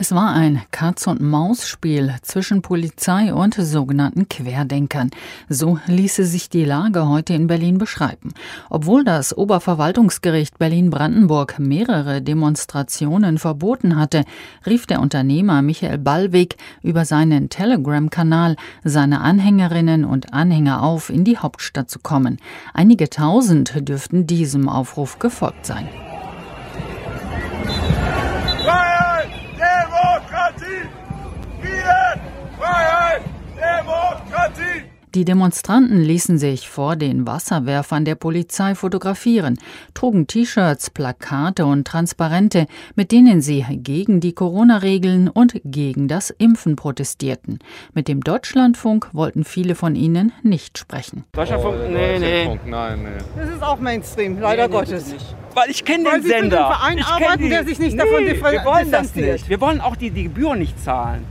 Es war ein Katz-und-Maus-Spiel zwischen Polizei und sogenannten Querdenkern. So ließe sich die Lage heute in Berlin beschreiben. Obwohl das Oberverwaltungsgericht Berlin-Brandenburg mehrere Demonstrationen verboten hatte, rief der Unternehmer Michael Ballweg über seinen Telegram-Kanal seine Anhängerinnen und Anhänger auf, in die Hauptstadt zu kommen. Einige tausend dürften diesem Aufruf gefolgt sein. Die Demonstranten ließen sich vor den Wasserwerfern der Polizei fotografieren, trugen T-Shirts, Plakate und Transparente, mit denen sie gegen die Corona-Regeln und gegen das Impfen protestierten. Mit dem Deutschlandfunk wollten viele von ihnen nicht sprechen. Deutschlandfunk? Oh, nee, nee. Nein, nee. Das ist auch Mainstream, leider nee, Gottes. Nicht. Weil ich kenne den Sie Sender. Verein ich arbeiten, die. der sich nicht nee, davon Wir wollen das nicht. Wir wollen auch die, die Gebühren nicht zahlen.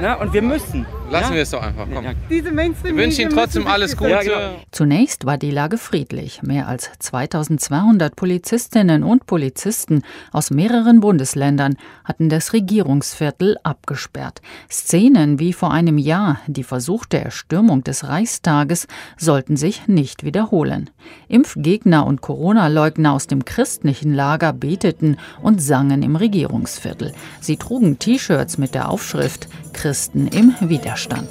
Ne? Und wir müssen. Lassen ja? wir es doch einfach. Komm. Ja. Diese Mainstream Wir wünschen Ihnen trotzdem alles Gute. Ja, genau. Zunächst war die Lage friedlich. Mehr als 2200 Polizistinnen und Polizisten aus mehreren Bundesländern hatten das Regierungsviertel abgesperrt. Szenen wie vor einem Jahr, die versuchte Erstürmung des Reichstages, sollten sich nicht wiederholen. Impfgegner und Corona-Leugner aus dem christlichen Lager beteten und sangen im Regierungsviertel. Sie trugen T-Shirts mit der Aufschrift Christen im Widerstand. Herrn.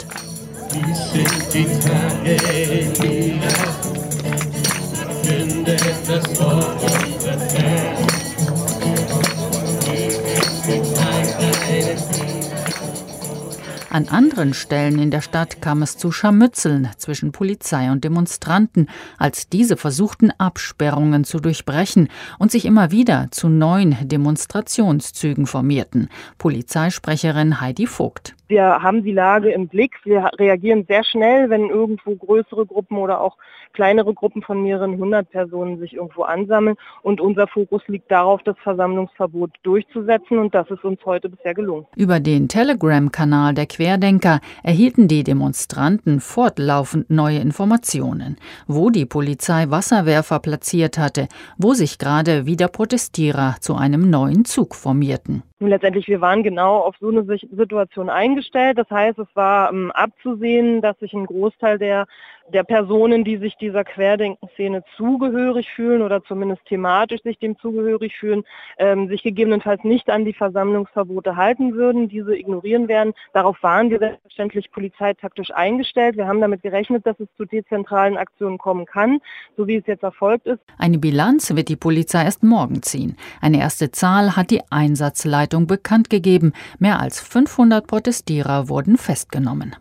An anderen Stellen in der Stadt kam es zu Scharmützeln zwischen Polizei und Demonstranten, als diese versuchten, Absperrungen zu durchbrechen und sich immer wieder zu neuen Demonstrationszügen formierten. Polizeisprecherin Heidi Vogt. Wir haben die Lage im Blick. Wir reagieren sehr schnell, wenn irgendwo größere Gruppen oder auch kleinere Gruppen von mehreren hundert Personen sich irgendwo ansammeln. Und unser Fokus liegt darauf, das Versammlungsverbot durchzusetzen. Und das ist uns heute bisher gelungen. Über den Telegram-Kanal der Querdenker erhielten die Demonstranten fortlaufend neue Informationen, wo die Polizei Wasserwerfer platziert hatte, wo sich gerade wieder Protestierer zu einem neuen Zug formierten. Und letztendlich, wir waren genau auf so eine Situation eingestellt. Das heißt, es war ähm, abzusehen, dass sich ein Großteil der, der Personen, die sich dieser Querdenkenszene zugehörig fühlen oder zumindest thematisch sich dem zugehörig fühlen, ähm, sich gegebenenfalls nicht an die Versammlungsverbote halten würden, diese ignorieren werden. Darauf waren wir selbstverständlich polizeitaktisch eingestellt. Wir haben damit gerechnet, dass es zu dezentralen Aktionen kommen kann, so wie es jetzt erfolgt ist. Eine Bilanz wird die Polizei erst morgen ziehen. Eine erste Zahl hat die Einsatzleitung bekannt gegeben. Mehr als 500 Protestierer wurden festgenommen.